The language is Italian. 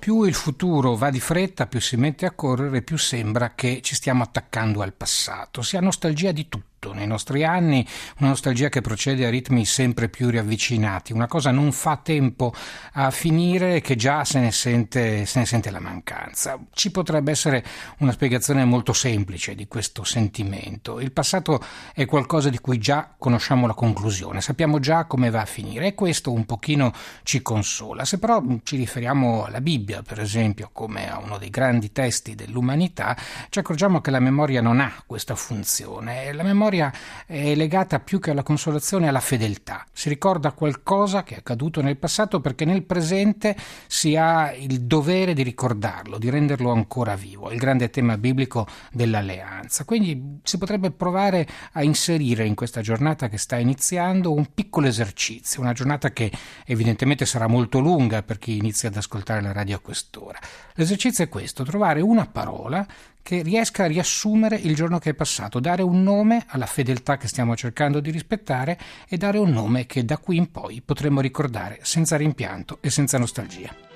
Più il futuro va di fretta, più si mette a correre, più sembra che ci stiamo attaccando al passato. Si ha nostalgia di tutto tutto nei nostri anni, una nostalgia che procede a ritmi sempre più riavvicinati, una cosa non fa tempo a finire che già se ne sente, se ne sente la mancanza. Ci potrebbe essere una spiegazione molto semplice di questo sentimento. Il passato è qualcosa di cui già conosciamo la conclusione, sappiamo già come va a finire e questo un pochino ci consola. Se però ci riferiamo alla Bibbia, per esempio, come a uno dei grandi testi dell'umanità, ci accorgiamo che la memoria non ha questa funzione. La memoria memoria è legata più che alla consolazione alla fedeltà. Si ricorda qualcosa che è accaduto nel passato perché nel presente si ha il dovere di ricordarlo, di renderlo ancora vivo. Il grande tema biblico dell'alleanza. Quindi si potrebbe provare a inserire in questa giornata che sta iniziando un piccolo esercizio, una giornata che evidentemente sarà molto lunga per chi inizia ad ascoltare la radio a quest'ora. L'esercizio è questo, trovare una parola che riesca a riassumere il giorno che è passato, dare un nome alla fedeltà che stiamo cercando di rispettare e dare un nome che da qui in poi potremo ricordare senza rimpianto e senza nostalgia.